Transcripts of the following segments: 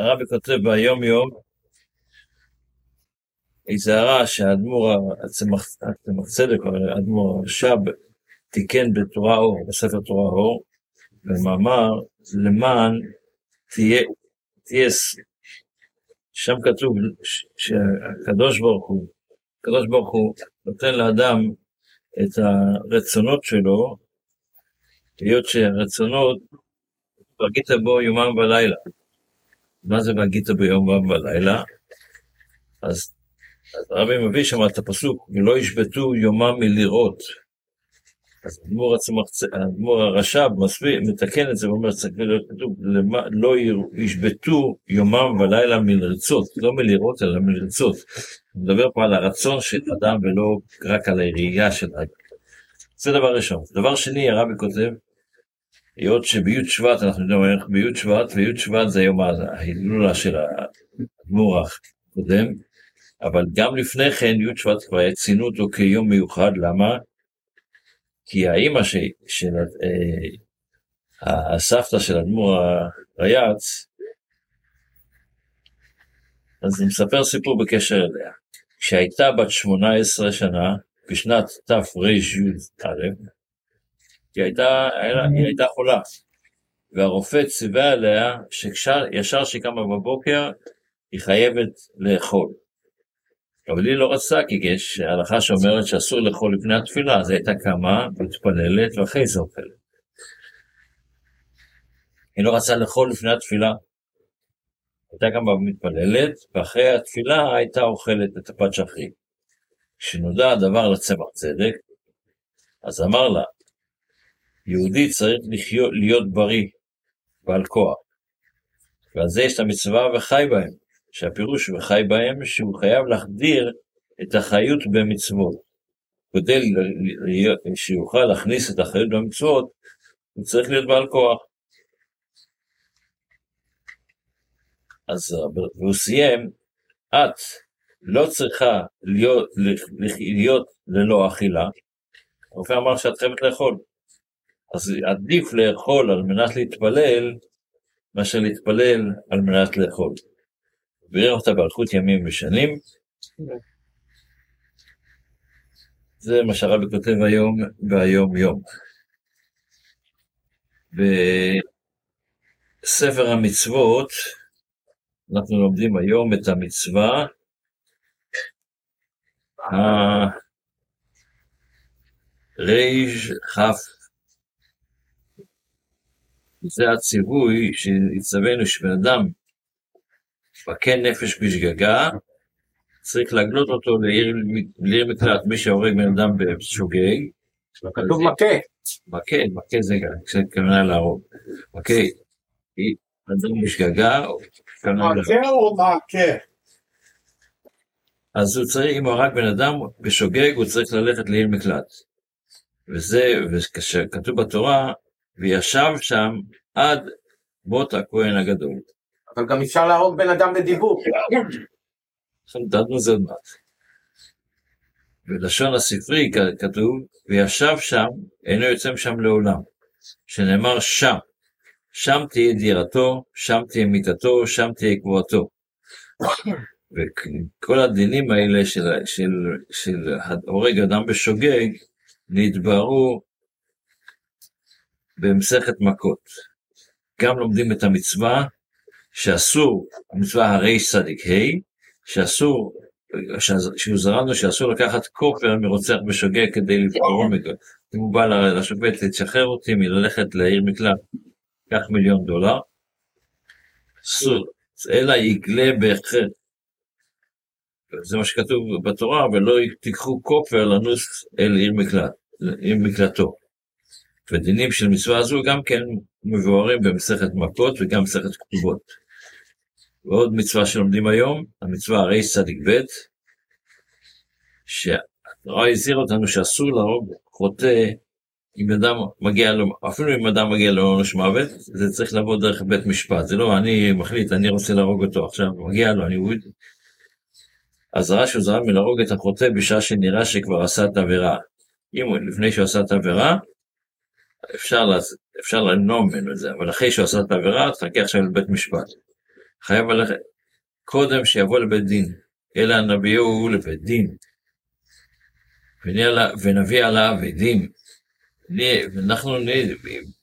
הרבי כותב ביום יום, איזה הערה שהאדמו"ר הצמח צדק, האדמו"ר הרש"ב, תיקן בתורה אור, בספר תורה אור, במאמר למען תהיה, תהיה, שם כתוב שהקדוש ברוך הוא, הקדוש ברוך הוא נותן לאדם את הרצונות שלו, היות שהרצונות, והגית בו יומם ולילה. מה זה והגית בו יומם ולילה? אז, אז הרבי מביא שם את הפסוק, ולא ישבתו יומם מלראות. אז האדמו"ר הרש"ב מסביר, מתקן את זה ואומר, צריך להיות כתוב, לא ישבתו יומם ולילה מלרצות, לא מלראות אלא מלרצות. הוא מדבר פה על הרצון של אדם ולא רק על הראייה של אדם. זה דבר ראשון. דבר שני, הרבי כותב, היות שבי' שבט, אנחנו יודעים איך בי' שבט, וי' שבט זה יום ההילולה של האדמו"ר הקודם, אבל גם לפני כן י' שבט כבר ציינו אותו כיום מיוחד, למה? כי האימא ש, של אה, הסבתא של אדמו"ר הרייץ, אז אני מספר סיפור בקשר אליה. כשהייתה בת 18 שנה, בשנת תרי"א, היא הייתה, היא הייתה חולה, והרופא ציווה עליה שישר כשהיא בבוקר, היא חייבת לאכול. אבל היא לא רצתה, כי יש הלכה שאומרת שאסור לאכול לפני התפילה, אז היא הייתה קמה, מתפללת, ואחרי זה אוכלת. היא לא רצתה לאכול לפני התפילה. הייתה גם מתפללת, ואחרי התפילה הייתה אוכלת את הפת שחרית. כשנודע הדבר לצמח צדק, אז אמר לה, יהודי צריך לחיות, להיות בריא, בעל כוח. ועל זה יש את המצווה וחי בהם. שהפירוש וחי בהם שהוא חייב להחדיר את החיות במצוות. כדי שיוכל להכניס את החיות במצוות, הוא צריך להיות בעל כוח. אז והוא סיים, את לא צריכה להיות, להיות ללא אכילה, הרופא אמר שאת חייבת לאכול. אז עדיף לאכול על מנת להתפלל, מאשר להתפלל על מנת לאכול. בירך אותה באריכות ימים ושנים. זה מה שהרבי כותב היום והיום יום. בספר המצוות אנחנו לומדים היום את המצווה כ' זה הציווי שהצטווינו שבן אדם מכה נפש בשגגה, צריך להגלות אותו לעיר, לעיר מקלט, מי שהורג בן אדם בשוגג. כתוב מכה. מכה, מכה זה כוונה להרוג. מכה, אדם בשגגה, מכה או מכה? אז הוא צריך, אם הוא הרג בן אדם בשוגג, הוא צריך ללכת לעיר מקלט. וזה, וכשכתוב בתורה, וישב שם עד מות הכהן הגדול. אבל גם אפשר להרוג בן אדם בדיבור. דנו זה מעט. בלשון הספרי כתוב, וישב שם, אינו יוצא משם לעולם. שנאמר שם, שם תהיה דירתו, שם תהיה מיתתו, שם תהיה קבועתו. וכל הדינים האלה של, של, של הורג אדם בשוגג, נתבררו במסכת מכות. גם לומדים את המצווה שאסור, המצווה הרי צדיק ה', שאסור, שהוזר לנו שאסור לקחת כופר מרוצח בשוגג כדי לבחור מגו. אם הוא בא לשופט לתשחרר אותי מללכת לעיר מקלט, קח מיליון דולר, אסור, אלא יגלה בהכרח. זה מה שכתוב בתורה, ולא תיקחו כופר לנוס אל עיר מקלט, עיר מקלטו. ודינים של מצווה זו גם כן מבוארים במסכת מכות וגם במסכת כתובות. ועוד מצווה שלומדים היום, המצווה הרי צדיק ב', שהתורה הזהיר אותנו שאסור להרוג חוטא אם אדם מגיע לו, אפילו אם אדם מגיע לעונש מוות, זה צריך לבוא דרך בית משפט, זה לא אני מחליט, אני רוצה להרוג אותו עכשיו, מגיע לו, אני. אז רש"י הוזהר מלהרוג את החוטא בשעה שנראה שכבר עשה את העבירה. אם הוא, לפני שהוא עשה את העבירה, אפשר, אפשר למנוע ממנו את זה, אבל אחרי שהוא עשה את העבירה, תחכה עכשיו לבית משפט. חייב ללכת קודם שיבוא לבית דין, אלא נביאו לבית דין. ונביא עליו עדים. אנחנו,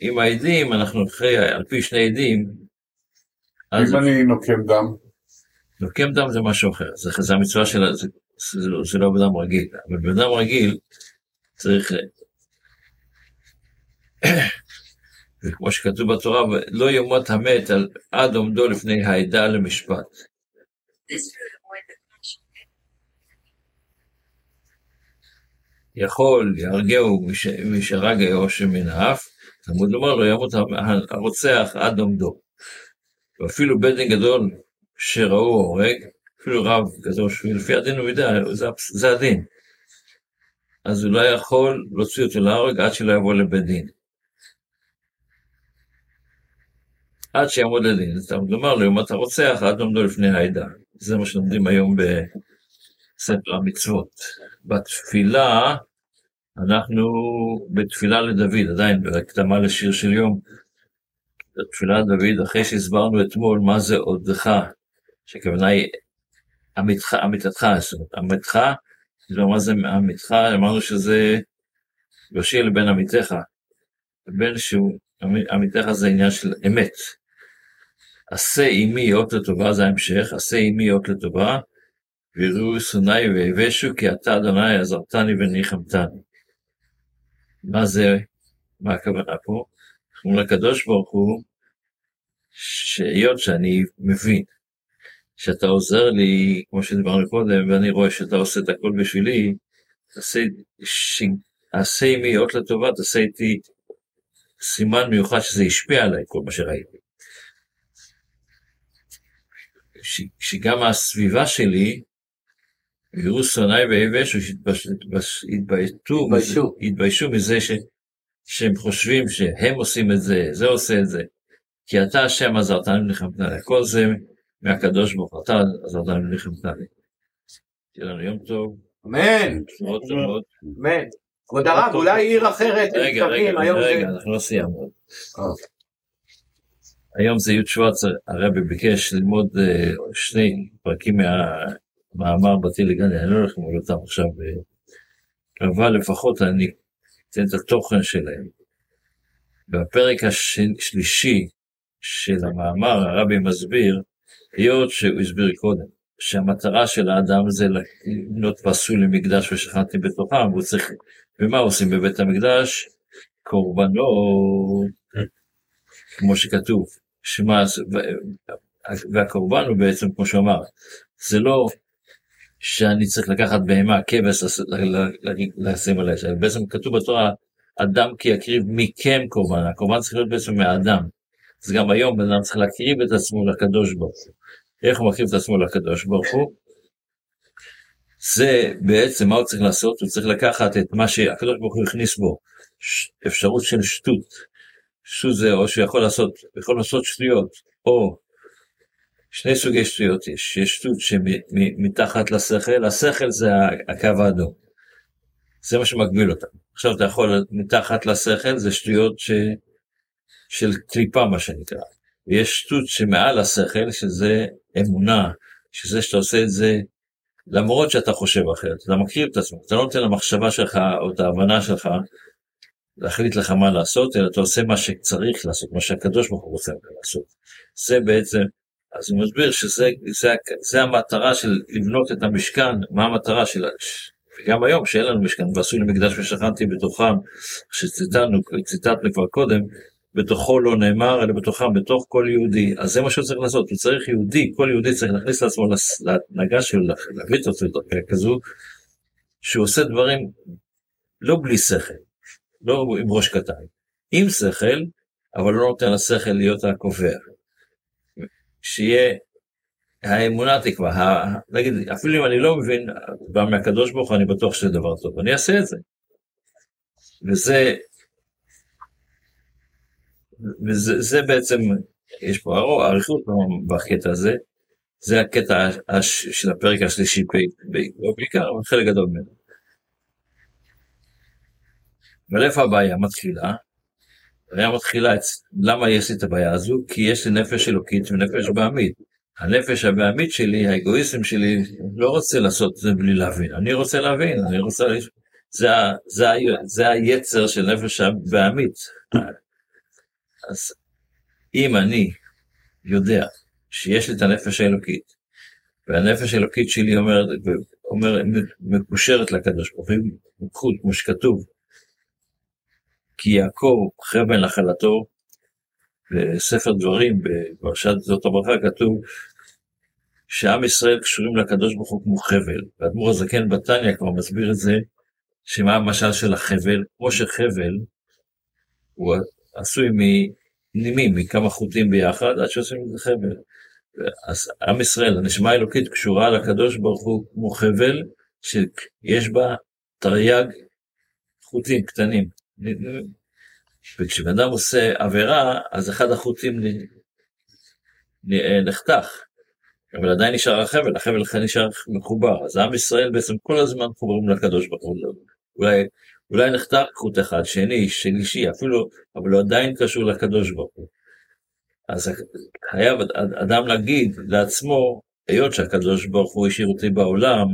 עם העדים, אנחנו אחרי, על פי שני עדים. אם אני נוקם דם? נוקם דם זה משהו אחר, זה, זה המצווה של, זה, זה, זה לא בן אדם רגיל, אבל בן אדם רגיל צריך, וכמו שכתוב בתורה, לא ימות המת עד עומדו לפני העדה למשפט. יכול יהרגהו מי שהרג היושר מן האף, תלמוד לומר לו ימות הרוצח עד עומדו. ואפילו בית דין גדול שראו הורג, אפילו רב גדול שלפי הדין הוא יודע, זה, זה הדין. אז הוא לא יכול להוציא אותו להורג עד שלא יבוא לבית דין. עד שיעמוד לדין. תלמוד לומר לו, אם אתה רוצח, עד עומדו לפני העדה. זה מה שלומדים היום בספר המצוות. בתפילה, אנחנו בתפילה לדוד, עדיין בהקדמה לשיר של יום, בתפילה לדוד, אחרי שהסברנו אתמול מה זה עודך, שכוונה היא עמיתך, עמיתתך, זאת אומרת, עמיתך, מה זה עמיתך, אמרנו שזה יושיע לבן עמיתך, בן שהוא, עמיתך זה עניין של אמת. עשה עמי אות לטובה, זה ההמשך, עשה עמי אות לטובה, ויראו שונאי ויבשו, כי אתה אדוני עזרתני וניחמתני. מה זה, מה הכוונה פה? אומרים לקדוש ברוך הוא, שהיות שאני מבין שאתה עוזר לי, כמו שדיברנו קודם, ואני רואה שאתה עושה את הכל בשבילי, עשה עמי אות לטובה, תעשה איתי סימן מיוחד שזה השפיע עליי, כל מה שראיתי. שגם הסביבה שלי, יראו שונאי ויבשו, שהתביישו, התביישו מזה ש, שהם חושבים שהם עושים את זה, זה עושה את זה. כי אתה השם עזרתני מלחמתני, כל זה מהקדוש ברוך הוא, אתה עזרתני מלחמתני. שיהיה לנו יום טוב. אמן. אמן. כבוד הרב, אולי עיר אחרת, רגע, רגע, רגע, אנחנו לא סיימנו. היום זה י' שבט, הרבי ביקש ללמוד אה, שני פרקים מהמאמר בתי לגן, אני לא הולך ללמוד אותם עכשיו, אה, אבל לפחות אני אתן את התוכן שלהם. בפרק השלישי של המאמר הרבי מסביר, היות שהוא הסביר קודם, שהמטרה של האדם זה לבנות פסול למקדש ושכנתי בתוכם, והוא צריך, ומה עושים בבית המקדש? קורבנות, כמו שכתוב, שמה, והקורבן הוא בעצם, כמו שאמר, זה לא שאני צריך לקחת בהמה, כבש, לשים עליה, בעצם כתוב בתורה, אדם כי יקריב מכם קורבן, הקורבן צריך להיות בעצם מהאדם. אז גם היום בן אדם צריך להקריב את עצמו לקדוש ברוך הוא. איך הוא מקריב את עצמו לקדוש ברוך הוא? זה בעצם מה הוא צריך לעשות? הוא צריך לקחת את מה שהקדוש ברוך הוא הכניס בו, אפשרות של שטות. שטות זה או שיכול לעשות, יכול לעשות שטויות, או שני סוגי שטויות יש, יש שטות שמתחת לשכל, השכל זה הקו האדום. זה מה שמגביל אותם. עכשיו אתה יכול, מתחת לשכל זה שטויות ש... של קליפה מה שנקרא. ויש שטות שמעל השכל, שזה אמונה, שזה שאתה עושה את זה למרות שאתה חושב אחרת, אתה מכיר את עצמך, אתה לא נותן למחשבה שלך או את ההבנה שלך להחליט לך מה לעשות, אלא אתה עושה מה שצריך לעשות, מה שהקדוש ברוך הוא רוצה לעשות. זה בעצם, אז הוא מסביר שזה זה, זה המטרה של לבנות את המשכן, מה המטרה של... וגם היום שאין לנו משכן, ועשו לי מקדש ושכנתי בתוכם, שציטטנו כבר קודם, בתוכו לא נאמר, אלא בתוכם, בתוך כל יהודי. אז זה מה שהוא צריך לעשות, הוא צריך יהודי, כל יהודי צריך להכניס לעצמו להנהגה שלו, להביא את עצמו כזו, שהוא עושה דברים לא בלי שכל, לא עם ראש קטן, עם שכל, אבל לא נותן לשכל להיות הקובע. שיהיה, האמונה תקבע, נגיד, אפילו אם אני לא מבין, בא מהקדוש ברוך הוא, אני בטוח שזה דבר טוב, אני אעשה את זה. וזה וזה בעצם, יש פה אריכות בקטע הזה, זה הקטע של הפרק השלישי בעיקר, אבל חלק גדול ממנו. אבל איפה הבעיה מתחילה? הבעיה מתחילה, למה יש לי את הבעיה הזו? כי יש לי נפש אלוקית ונפש בעמית. הנפש הבעמית שלי, האגואיזם שלי, לא רוצה לעשות את זה בלי להבין. אני רוצה להבין, אני רוצה... זה, זה, זה היצר של נפש הבעמית. אז אם אני יודע שיש לי את הנפש האלוקית, והנפש האלוקית שלי אומרת, אומר, מקושרת לקדוש ברוך הוא, כמו שכתוב, כי יעקב חבל נחלתו, בספר דברים, בפרשת זאת הברכה, כתוב שעם ישראל קשורים לקדוש ברוך הוא כמו חבל. ואדמו"ר הזקן בתניא כבר מסביר את זה, שמה המשל של החבל, כמו שחבל הוא עשוי מנימים, מכמה חוטים ביחד, עד שעושים מזה חבל. אז עם ישראל, הנשמה האלוקית קשורה לקדוש ברוך הוא כמו חבל, שיש בה תרי"ג חוטים קטנים. וכשבן אדם עושה עבירה, אז אחד החוטים נחתך, אבל עדיין נשאר החבל, החבל נשאר מחובר, אז עם ישראל בעצם כל הזמן מחוברים לקדוש ברוך הוא. אולי, אולי נחתך חוט אחד, שני, שלישי, אפילו, אבל הוא עדיין קשור לקדוש ברוך הוא. אז חייב אדם להגיד לעצמו, היות שהקדוש ברוך הוא השאיר אותי בעולם,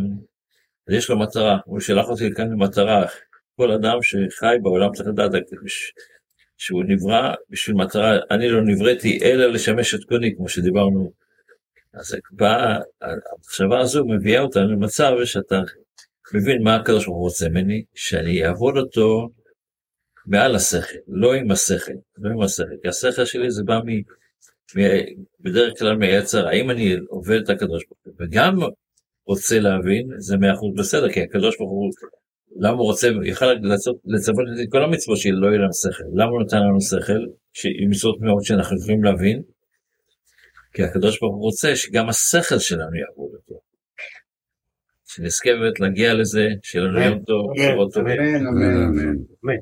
אז יש לו מטרה, הוא שלח אותי כאן למטרה. כל אדם שחי בעולם צריך לדעת שהוא נברא בשביל מטרה, אני לא נבראתי אלא לשמש את קוני, כמו שדיברנו. אז באה, המחשבה הזו מביאה אותנו למצב שאתה מבין מה הקדוש ברוך הוא רוצה ממני, שאני אעבוד אותו מעל השכל, לא עם השכל, לא עם השכל, כי השכל שלי זה בא מ... מ בדרך כלל מיצר, האם אני עובד את הקדוש ברוך הוא, וגם רוצה להבין, זה מאה אחוז בסדר, כי הקדוש ברוך הוא למה הוא רוצה, יכל לצוות את כל המצוות שלא יהיה להם שכל. למה הוא נתן לנו שכל, עם מצוות מאוד שאנחנו יכולים להבין? כי הקדוש ברוך הוא רוצה שגם השכל שלנו יעבוד אותו. שנזכה באמת להגיע לזה, שיהיה לנו יום טוב, שבוע טוב. אמן, אמן, אמן.